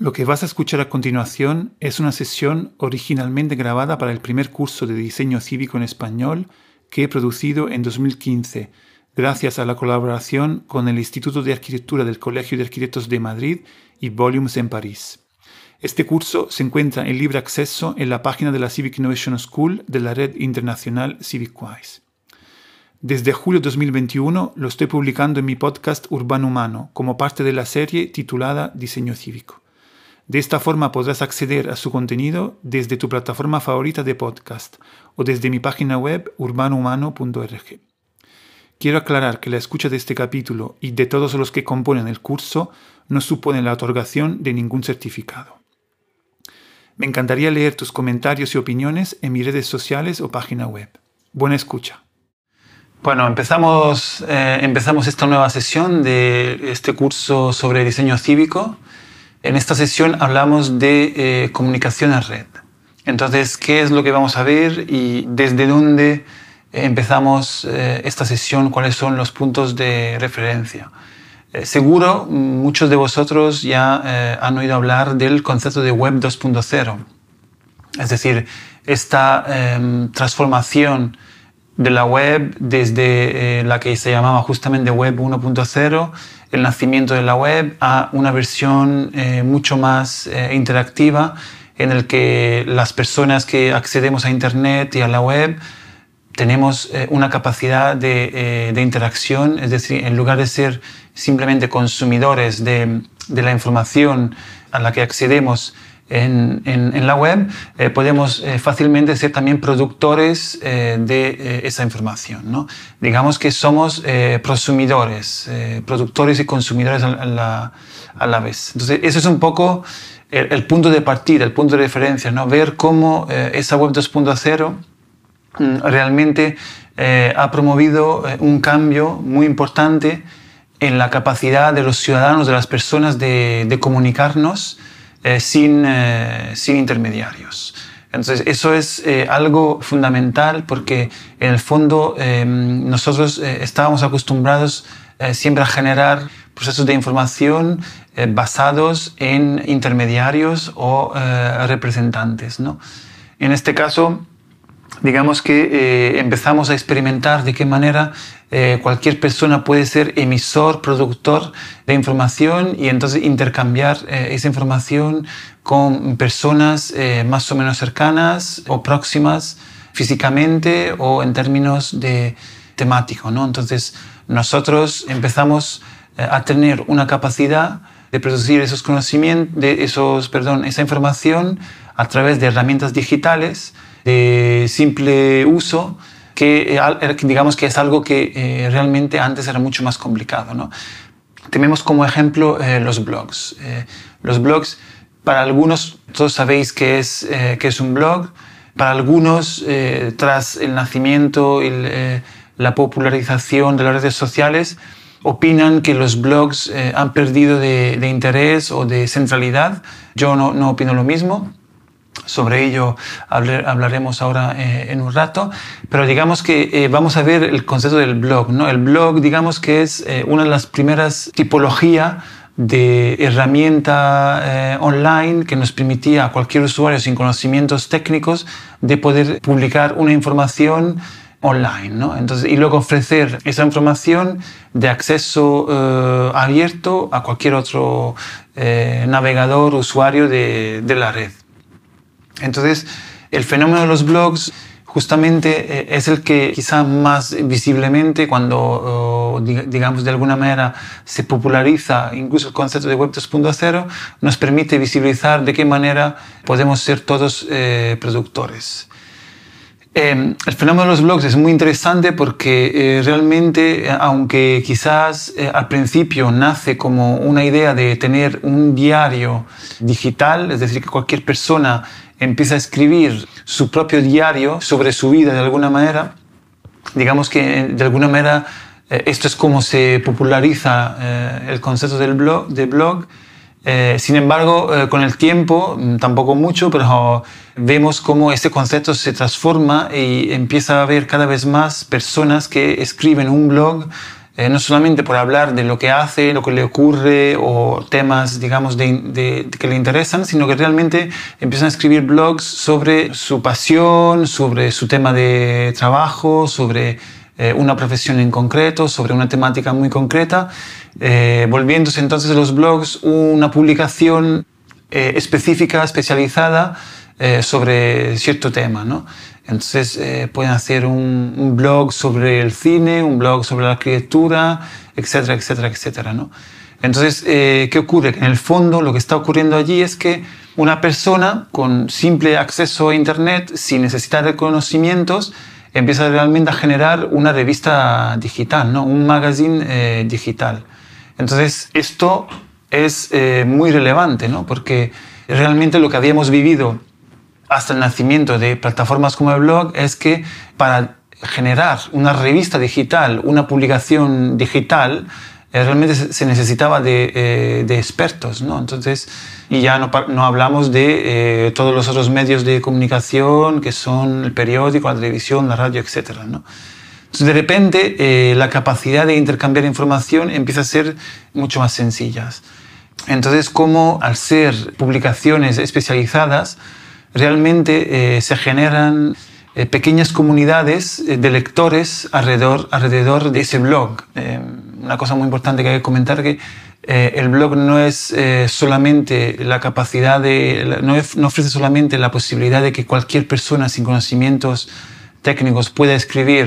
Lo que vas a escuchar a continuación es una sesión originalmente grabada para el primer curso de diseño cívico en español que he producido en 2015, gracias a la colaboración con el Instituto de Arquitectura del Colegio de Arquitectos de Madrid y Volumes en París. Este curso se encuentra en libre acceso en la página de la Civic Innovation School de la red internacional CivicWise. Desde julio de 2021 lo estoy publicando en mi podcast Urbano Humano como parte de la serie titulada Diseño Cívico. De esta forma podrás acceder a su contenido desde tu plataforma favorita de podcast o desde mi página web urbanohumano.org. Quiero aclarar que la escucha de este capítulo y de todos los que componen el curso no supone la otorgación de ningún certificado. Me encantaría leer tus comentarios y opiniones en mis redes sociales o página web. Buena escucha. Bueno, empezamos, eh, empezamos esta nueva sesión de este curso sobre diseño cívico. En esta sesión hablamos de eh, comunicación en red. Entonces, ¿qué es lo que vamos a ver y desde dónde empezamos eh, esta sesión? ¿Cuáles son los puntos de referencia? Eh, seguro muchos de vosotros ya han oído hablar del concepto de Web 2.0. Es decir, esta em, transformación de la web desde la que se llamaba justamente Web 1.0 el nacimiento de la web a una versión eh, mucho más eh, interactiva en el que las personas que accedemos a Internet y a la web tenemos eh, una capacidad de, interacción, es decir, en lugar de ser simplemente consumidores de, de la información a la que accedemos, en, en, la web, eh, podemos eh, fácilmente ser también productores eh, de esa información. ¿no? Digamos que somos prosumidores, productores y consumidores a la, a la, vez. Entonces, eso es un poco el, punto de partida, el punto de referencia, ¿no? ver cómo esa web 2.0 mm, realmente ha promovido un cambio muy importante en la capacidad de los ciudadanos, de las personas de, de comunicarnos eh, sin, eh, sin intermediarios. Entonces, eso es eh, algo fundamental porque en el fondo nosotros estábamos acostumbrados siempre a generar procesos de información basados en intermediarios o representantes. ¿no? En este caso, digamos que empezamos a experimentar de qué manera eh, cualquier persona puede ser emisor, productor de información y entonces intercambiar eh, esa información con personas eh, más o menos cercanas o próximas físicamente o en términos de temático. ¿no? Entonces nosotros empezamos a tener una capacidad de producir esos conocimientos, de esos, perdón, esa información a través de herramientas digitales de simple uso que digamos que es algo que eh, realmente antes era mucho más complicado. ¿no? Tenemos como ejemplo eh, los blogs. Eh, los blogs, para algunos, todos sabéis que es, que es un blog, para algunos, tras el nacimiento y la popularización de las redes sociales, opinan que los blogs han perdido de, de, interés o de centralidad. Yo no, no opino lo mismo. Sobre ello hablaremos ahora eh, en un rato, pero digamos que eh, vamos a ver el concepto del blog. ¿no? El blog, digamos que es eh, una de las primeras tipologías de herramienta online que nos permitía a cualquier usuario sin conocimientos técnicos de poder publicar una información online, ¿no? Entonces, y luego ofrecer esa información de acceso abierto a cualquier otro navegador, usuario de, de la red. Entonces, el fenómeno de los blogs justamente eh, es el que quizá más visiblemente cuando, digamos, de alguna manera se populariza incluso el concepto de Web 2.0, nos permite visibilizar de qué manera podemos ser todos eh, productores. Em, el fenómeno de los blogs es muy interesante porque eh, realmente, aunque quizás al principio nace como una idea de tener un diario digital, es decir, que cualquier persona empieza a escribir su propio diario sobre su vida de alguna manera, digamos que de alguna manera eh, esto es como se populariza eh, el concepto del blog. De blog. Eh, sin embargo, con el tiempo, mm, tampoco mucho, pero vemos cómo este concepto se transforma y empieza a haber cada vez más personas que escriben un blog eh, no solamente por hablar de lo que hace, lo que le ocurre o temas, digamos, de, que le interesan, sino que realmente empiezan a escribir blogs sobre su pasión, sobre su tema de trabajo, sobre eh, una profesión en concreto, sobre una temática muy concreta, eh, volviéndose entonces los blogs una publicación específica, especializada sobre cierto tema. ¿no? Entonces eh, pueden hacer un, blog sobre el cine, un blog sobre la arquitectura, etcétera, etcétera, etcétera. ¿no? Entonces, eh, ¿qué ocurre? En el fondo lo que está ocurriendo allí es que una persona con simple acceso a Internet, sin necesidad de conocimientos, empieza realmente a generar una revista digital, ¿no? un magazine eh, digital. Entonces, esto es muy relevante, ¿no? porque realmente lo que habíamos vivido hasta el nacimiento de plataformas como el blog es que para generar una revista digital, una publicación digital, eh, realmente se necesitaba de, eh, de, expertos, ¿no? Entonces, y ya no, no hablamos de eh, todos los otros medios de comunicación que son el periódico, la televisión, la radio, etc. ¿no? Entonces, de repente, la capacidad de intercambiar información empieza a ser mucho más sencilla. Entonces, como al ser publicaciones especializadas, realmente eh, se generan eh, pequeñas comunidades eh, de lectores alrededor, alrededor de ese blog. una cosa muy importante que hay que comentar que el blog no es solamente la capacidad de, no, no, ofrece solamente la posibilidad de que cualquier persona sin conocimientos técnicos pueda escribir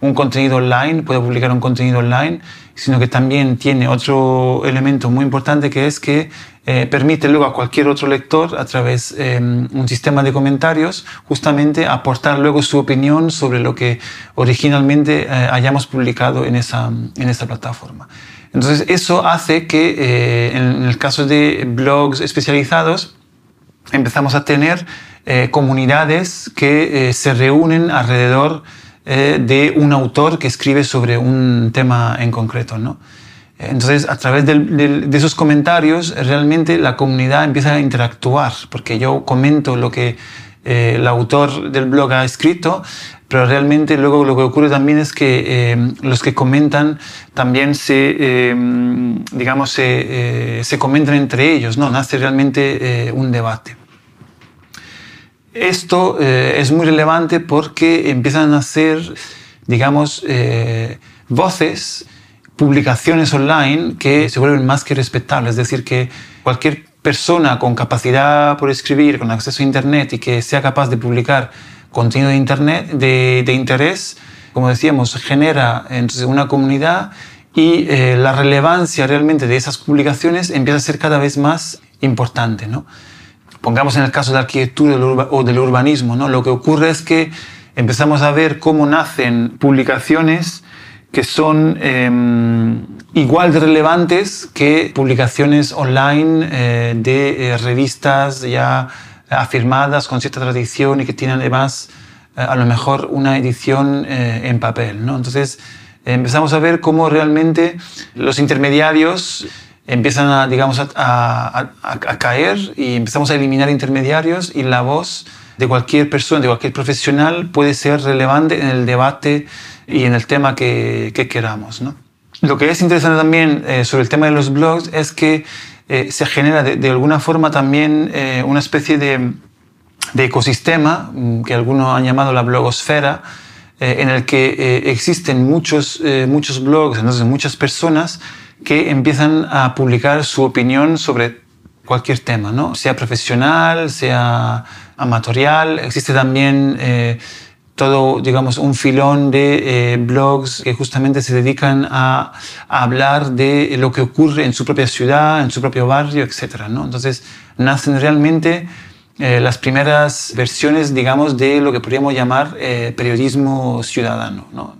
un contenido online, pueda publicar un contenido online, sino que también tiene otro elemento muy importante que es que eh, permite luego a cualquier otro lector, a través de eh, un sistema de comentarios, justamente aportar luego su opinión sobre lo que originalmente eh, hayamos publicado en esa, en esta plataforma. Entonces, eso hace que en el caso de blogs especializados, empezamos a tener comunidades que se reúnen alrededor de un autor que escribe sobre un tema en concreto. ¿no? Entonces, a través de esos comentarios, realmente la comunidad empieza a interactuar, porque yo comento lo que eh, el autor del blog ha escrito, pero realmente luego lo que ocurre también es que eh, los que comentan también se, eh, digamos, se, se, comentan entre ellos, ¿no? Nace realmente un debate. Esto es muy relevante porque empiezan a ser, digamos, voces publicaciones online que se vuelven más que respetables. Es decir, que cualquier persona con capacidad por escribir, con acceso a Internet y que sea capaz de publicar contenido de, internet, de, interés, como decíamos, genera entonces una comunidad y eh, la relevancia realmente de esas publicaciones empieza a ser cada vez más importante. ¿no? Pongamos en el caso de la arquitectura o del urbanismo, ¿no? lo que ocurre es que empezamos a ver cómo nacen publicaciones que son em, igual de relevantes que publicaciones online eh, de eh, revistas ya afirmadas con cierta tradición y que tienen además eh, a lo mejor una edición en papel. ¿no? Entonces empezamos a ver cómo realmente los intermediarios empiezan a, digamos, a, a caer y empezamos a eliminar intermediarios y la voz de cualquier persona, de cualquier profesional puede ser relevante en el debate y en el tema que, que queramos. ¿no? Lo que es interesante también eh, sobre el tema de los blogs es que eh, se genera de, alguna forma también eh, una especie de, de, ecosistema mm, que algunos han llamado la blogosfera, en el que existen muchos, muchos blogs, entonces muchas personas que empiezan a publicar su opinión sobre cualquier tema, ¿no? sea profesional, sea amatorial. Existe también todo, digamos, un filón de eh, blogs que justamente se dedican a, hablar de lo que ocurre en su propia ciudad, en su propio barrio, etc. ¿no? Entonces, nacen realmente eh, las primeras versiones, digamos, de lo que podríamos llamar eh, periodismo ciudadano. ¿no?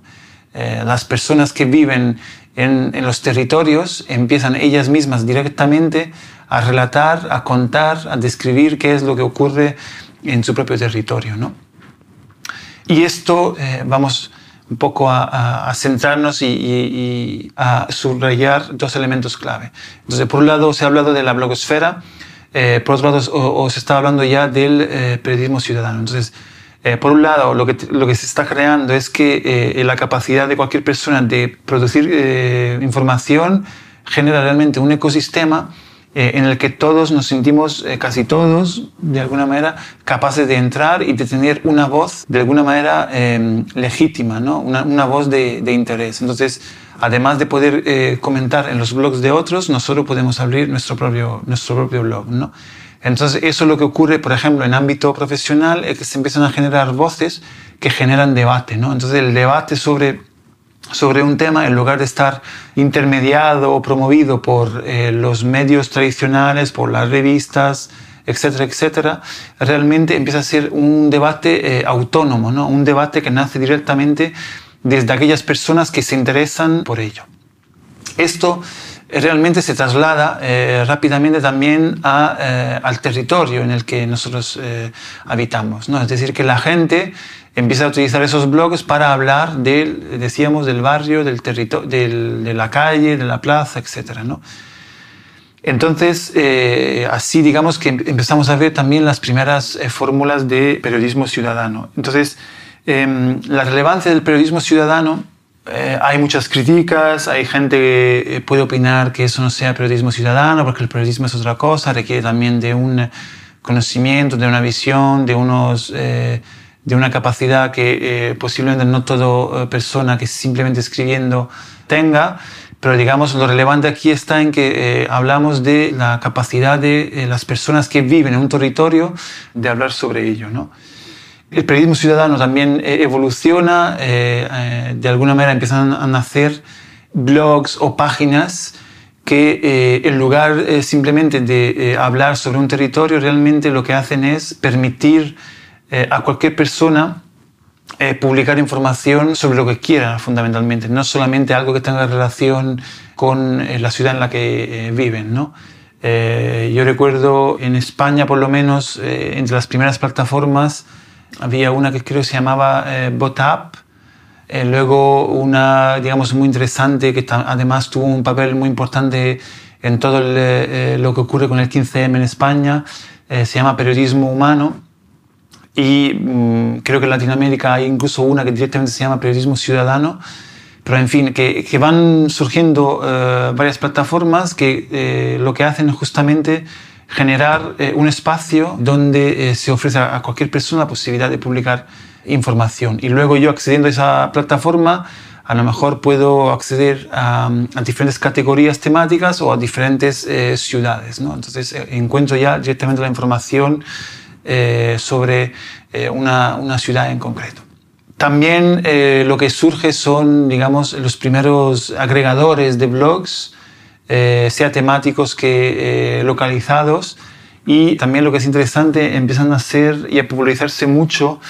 las personas que viven en, en los territorios empiezan ellas mismas directamente a relatar, a contar, a describir qué es lo que ocurre en su propio territorio. ¿no? Y esto eh, vamos un poco a, centrarnos y, a subrayar dos elementos clave. Entonces, por un lado se ha hablado de la blogosfera, eh, por otro lado os, está hablando ya del eh, periodismo ciudadano. Entonces, por un lado, lo que, lo que se está creando es que la capacidad de cualquier persona de producir información genera realmente un ecosistema eh, en el que todos nos sentimos, eh, casi todos, de alguna manera, capaces de entrar y de tener una voz, de alguna manera, em, legítima, ¿no? una, voz de, de, interés. Entonces, además de poder eh, comentar en los blogs de otros, nosotros podemos abrir nuestro propio, nuestro propio blog. ¿no? Entonces, eso es lo que ocurre, por ejemplo, en ámbito profesional, es que se empiezan a generar voces que generan debate. ¿no? Entonces, el debate sobre sobre un tema, en lugar de estar intermediado o promovido por eh, los medios tradicionales, por las revistas, etcétera, etcétera, realmente empieza a ser un debate eh, autónomo, ¿no? un debate que nace directamente desde aquellas personas que se interesan por ello. Esto realmente se traslada eh, rápidamente también al territorio en el que nosotros habitamos. ¿no? Es decir, que la gente empieza a utilizar esos blogs para hablar del, decíamos, del barrio, del territorio, de la calle, de la plaza, etc. ¿no? Entonces, eh, así digamos que empezamos a ver también las primeras eh, fórmulas de periodismo ciudadano. Entonces, em, la relevancia del periodismo ciudadano, eh, hay muchas críticas, hay gente que puede opinar que eso no sea periodismo ciudadano, porque el periodismo es otra cosa, requiere también de un conocimiento, de una visión, de unos de una capacidad que eh, posiblemente no toda eh, persona que simplemente escribiendo tenga, pero digamos lo relevante aquí está en que eh, hablamos de la capacidad de las personas que viven en un territorio de hablar sobre ello. ¿no? El periodismo ciudadano también evoluciona, de alguna manera empiezan a nacer blogs o páginas que en lugar simplemente de hablar sobre un territorio, realmente lo que hacen es permitir eh, a cualquier persona eh, publicar información sobre lo que quiera, fundamentalmente, no solamente algo que tenga relación con eh, la ciudad en la que viven. ¿no? yo recuerdo en España, por lo menos, entre las primeras plataformas, había una que creo que se llamaba BotUp, luego una, digamos, muy interesante que además tuvo un papel muy importante en todo lo que ocurre con el 15M en España, se llama Periodismo Humano, y mm, creo que en Latinoamérica hay incluso una que directamente se llama periodismo ciudadano. Pero en fin, que, que van surgiendo eh, varias plataformas que eh, lo que hacen es justamente generar eh, un espacio donde se ofrece a cualquier persona la posibilidad de publicar información. Y luego yo accediendo a esa plataforma, a lo mejor puedo acceder a, a diferentes categorías temáticas o a diferentes ciudades. ¿no? Entonces encuentro ya directamente la información eh, sobre eh, una, una, ciudad en concreto. También eh, lo que surge son, digamos, los primeros agregadores de blogs, sea temáticos que localizados, y también lo que es interesante, empiezan a ser y a popularizarse mucho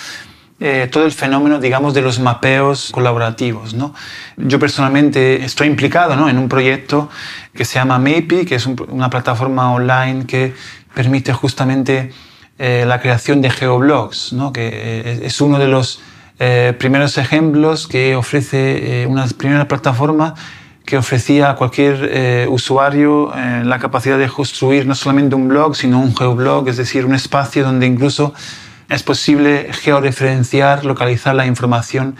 todo el fenómeno, digamos, de los mapeos colaborativos. ¿no? Yo personalmente estoy implicado ¿no? en un proyecto que se llama MAPI, que es una plataforma online que permite justamente eh, la creación de geoblogs, ¿no? que eh, es uno de los eh, primeros ejemplos que ofrece una primera plataforma que ofrecía a cualquier usuario la capacidad de construir no solamente un blog, sino un geoblog, es decir, un espacio donde incluso es posible georreferenciar, localizar la información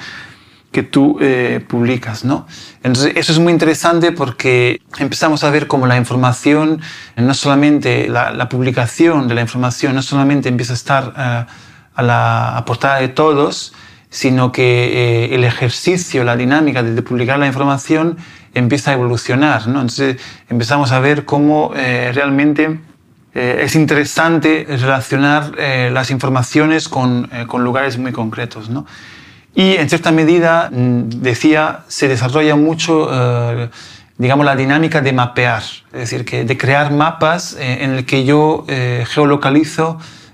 que tú eh, publicas, ¿no? Entonces, eso es muy interesante porque empezamos a ver cómo la información, no solamente la, publicación de la información, no solamente empieza a estar eh, a la portada de todos, sino que eh, el ejercicio, la dinámica de, publicar la información empieza a evolucionar, ¿no? Entonces, empezamos a ver cómo realmente es interesante relacionar las informaciones con, con lugares muy concretos. Y en cierta medida, mm, decía, se desarrolla mucho, eh, digamos, la dinámica de mapear, es decir, que de crear mapas eh, en el que yo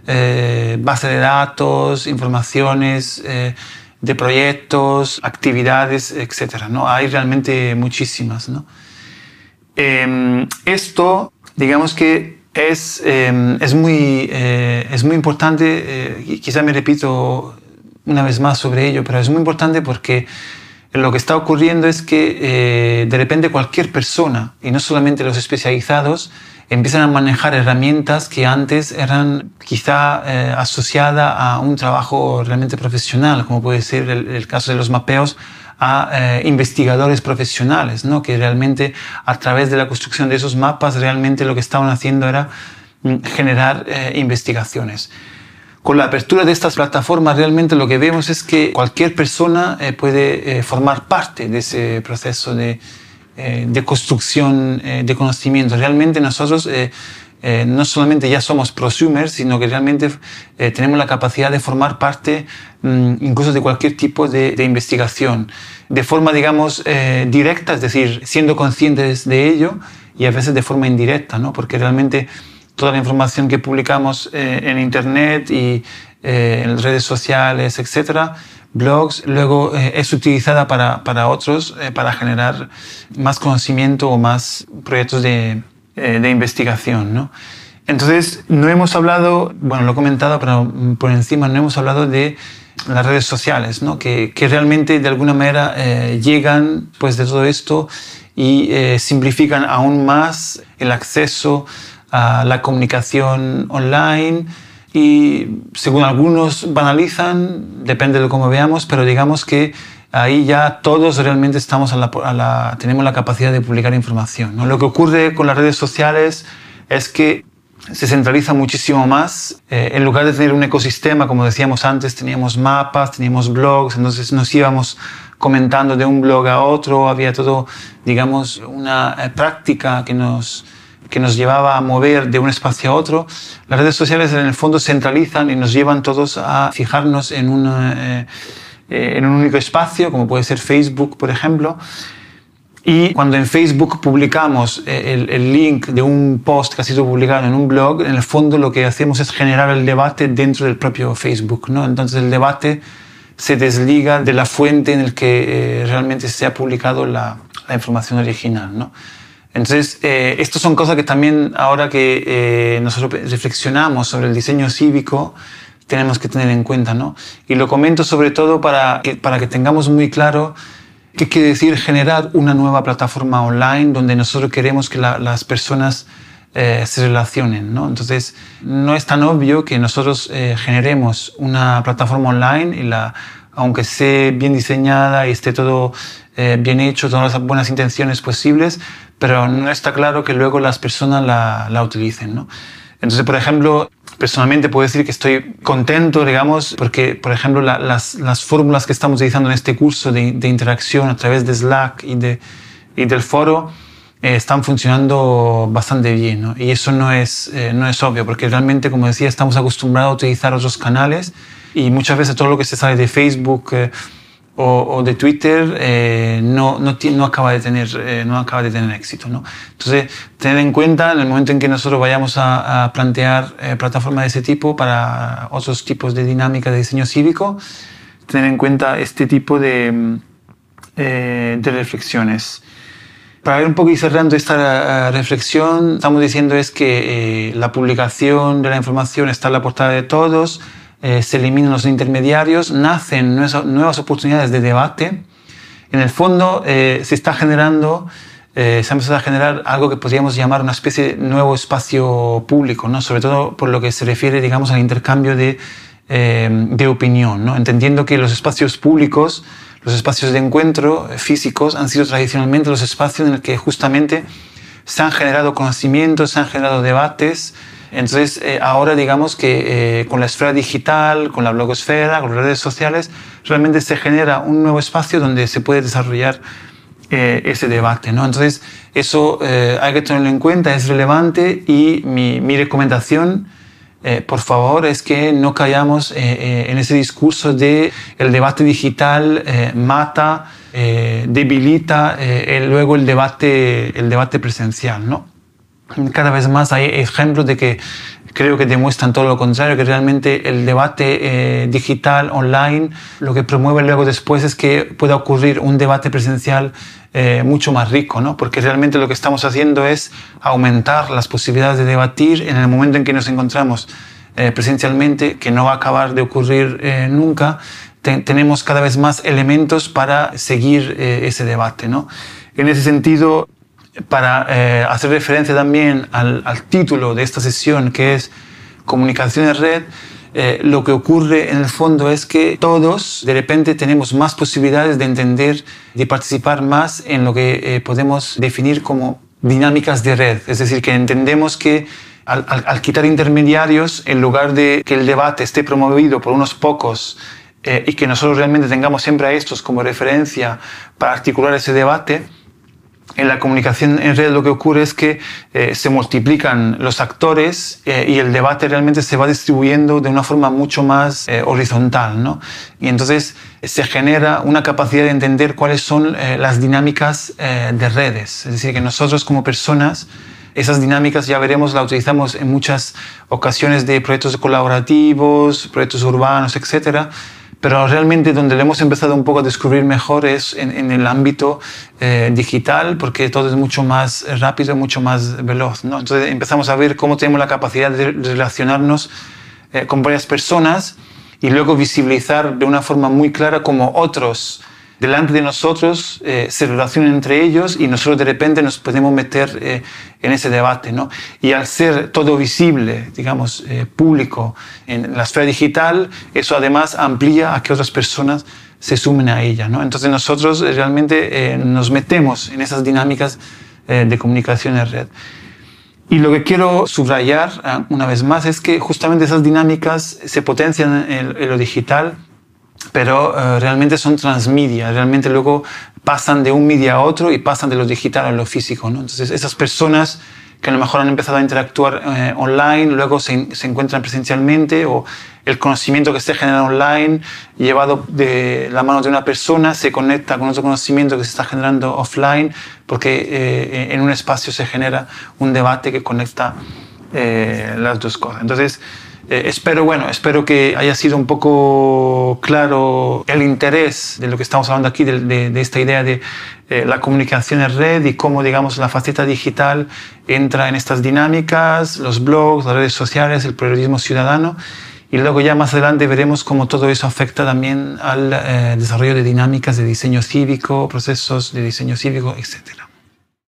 eh, base de datos, informaciones de proyectos, actividades, etc. ¿no? Hay realmente muchísimas. Em, esto, digamos que es, em, es, muy, es muy importante, quizá me repito una vez más sobre ello, pero es muy importante porque lo que está ocurriendo es que eh, de repente cualquier persona, y no solamente los especializados, empiezan a manejar herramientas que antes eran quizá eh, asociadas a un trabajo realmente profesional, como puede ser el, caso de los mapeos a eh, investigadores profesionales, ¿no? que realmente a través de la construcción de esos mapas realmente lo que estaban haciendo era mm, generar eh, investigaciones. Con la apertura de estas plataformas realmente lo que vemos es que cualquier persona puede formar parte de ese proceso de, eh, de construcción eh, de conocimiento. Realmente nosotros eh, no solamente ya somos prosumers, sino que realmente tenemos la capacidad de formar parte mm, incluso de cualquier tipo de, investigación, de forma, digamos, directa, es decir, siendo conscientes de ello y a veces de forma indirecta, ¿no? porque realmente toda la información que publicamos en Internet y en redes sociales, etcétera, blogs, luego eh, es utilizada para, para otros, eh, para generar más conocimiento o más proyectos de, eh, de investigación. ¿no? Entonces, no hemos hablado, bueno, lo he comentado, pero por encima no hemos hablado de las redes sociales, ¿no? que, que realmente de alguna manera llegan pues, de todo esto y simplifican aún más el acceso a la comunicación online, y según algunos banalizan, depende de cómo veamos, pero digamos que ahí ya todos realmente estamos a la, tenemos la capacidad de publicar información. ¿no? Lo que ocurre con las redes sociales es que se centraliza muchísimo más. Eh, en lugar de tener un ecosistema, como decíamos antes, teníamos mapas, teníamos blogs, entonces nos íbamos comentando de un blog a otro, había todo, digamos, una eh, práctica que nos, que nos llevaba a mover de un espacio a otro, las redes sociales en el fondo centralizan y nos llevan todos a fijarnos en, eh, eh, en un único espacio, como puede ser Facebook, por ejemplo. Y cuando en Facebook publicamos eh, el, link de un post que ha sido publicado en un blog, en el fondo lo que hacemos es generar el debate dentro del propio Facebook. ¿no? Entonces el debate se desliga de la fuente en la que realmente se ha publicado la, la información original. ¿no? Entonces, eh, estas son cosas que también ahora que eh, nosotros reflexionamos sobre el diseño cívico, tenemos que tener en cuenta, ¿no? Y lo comento sobre todo para que, para que tengamos muy claro qué quiere decir generar una nueva plataforma online donde nosotros queremos que las personas eh, se relacionen, ¿no? Entonces, no es tan obvio que nosotros eh, generemos una plataforma online y la, aunque esté bien diseñada y esté todo eh, bien hecho, todas las buenas intenciones posibles, pero no está claro que luego las personas la, la utilicen. ¿no? Entonces, por ejemplo, personalmente puedo decir que estoy contento, digamos, porque, por ejemplo, las, las, fórmulas que estamos utilizando en este curso de, de interacción a través de Slack y, de, y del foro eh, están funcionando bastante bien. ¿no? Y eso no es, eh, no es obvio, porque realmente, como decía, estamos acostumbrados a utilizar otros canales y muchas veces todo lo que se sale de Facebook o, de Twitter eh, no, no, no, acaba de tener, eh, no acaba de tener éxito. ¿no? Entonces, tener en cuenta en el momento en que nosotros vayamos a, plantear eh, plataformas de ese tipo para otros tipos de dinámica de diseño cívico, tener en cuenta este tipo de, de reflexiones. Para ver un poco y cerrando esta reflexión, estamos diciendo es que la publicación de la información está a la portada de todos, eh, se eliminan los intermediarios, nacen nuevas, oportunidades de debate. En el fondo eh, se está generando, eh, se ha empezado a generar algo que podríamos llamar una especie de nuevo espacio público, ¿no? sobre todo por lo que se refiere digamos, al intercambio de, de opinión, ¿no? entendiendo que los espacios públicos, los espacios de encuentro físicos han sido tradicionalmente los espacios en los que justamente se han generado conocimientos, se han generado debates, entonces, eh, ahora digamos que eh, con la esfera digital, con la blogosfera, con las redes sociales, realmente se genera un nuevo espacio donde se puede desarrollar eh, ese debate. ¿no? Entonces, eso hay que tenerlo en cuenta, es relevante y mi, mi recomendación, por favor, es que no callamos en ese discurso de el debate digital mata, debilita luego el debate, el debate presencial. ¿no? Cada vez más hay ejemplos de que creo que demuestran todo lo contrario, que realmente el debate eh, digital, online, lo que promueve luego después es que pueda ocurrir un debate presencial eh, mucho más rico, ¿no? porque realmente lo que estamos haciendo es aumentar las posibilidades de debatir en el momento en que nos encontramos eh, presencialmente, que no va a acabar de ocurrir nunca, tenemos cada vez más elementos para seguir ese debate. ¿no? En ese sentido, para eh, hacer referencia también al, al, título de esta sesión, que es Comunicación en Red, eh, lo que ocurre en el fondo es que todos de repente tenemos más posibilidades de entender, de participar más en lo que eh, podemos definir como dinámicas de red. Es decir, que entendemos que al, al, al, quitar intermediarios, en lugar de que el debate esté promovido por unos pocos eh, y que nosotros realmente tengamos siempre a estos como referencia para articular ese debate, en la comunicación en red lo que ocurre es que eh, se multiplican los actores eh, y el debate realmente se va distribuyendo de una forma mucho más eh, horizontal. ¿no? Y entonces se genera una capacidad de entender cuáles son las dinámicas de redes. Es decir, que nosotros como personas, esas dinámicas ya veremos, la utilizamos en muchas ocasiones de proyectos colaborativos, proyectos urbanos, etcétera pero realmente donde lo hemos empezado un poco a descubrir mejor es en, en el ámbito eh, digital, porque todo es mucho más rápido, mucho más veloz. ¿no? Entonces empezamos a ver cómo tenemos la capacidad de relacionarnos eh, con varias personas y luego visibilizar de una forma muy clara cómo otros delante de nosotros eh, se relacionan entre ellos y nosotros de repente nos podemos meter eh, en ese debate. ¿no? Y al ser todo visible, digamos, eh, público en la esfera digital, eso además amplía a que otras personas se sumen a ella. ¿no? Entonces nosotros realmente nos metemos en esas dinámicas de comunicación en red. Y lo que quiero subrayar una vez más es que justamente esas dinámicas se potencian en, en lo digital pero uh, realmente son transmedia, realmente luego pasan de un media a otro y pasan de lo digital a lo físico. ¿no? Entonces, esas personas que a lo mejor han empezado a interactuar eh, online, luego se, se, encuentran presencialmente o el conocimiento que se genera online, llevado de la mano de una persona, se conecta con otro conocimiento que se está generando offline, porque eh, en un espacio se genera un debate que conecta eh, las dos cosas. Entonces, eh, espero, bueno, espero que haya sido un poco claro el interés de lo que estamos hablando aquí, de, esta idea de eh, la comunicación en red y cómo, digamos, la faceta digital entra en estas dinámicas, los blogs, las redes sociales, el periodismo ciudadano. Y luego ya más adelante veremos cómo todo eso afecta también al eh, desarrollo de dinámicas de diseño cívico, procesos de diseño cívico, etcétera.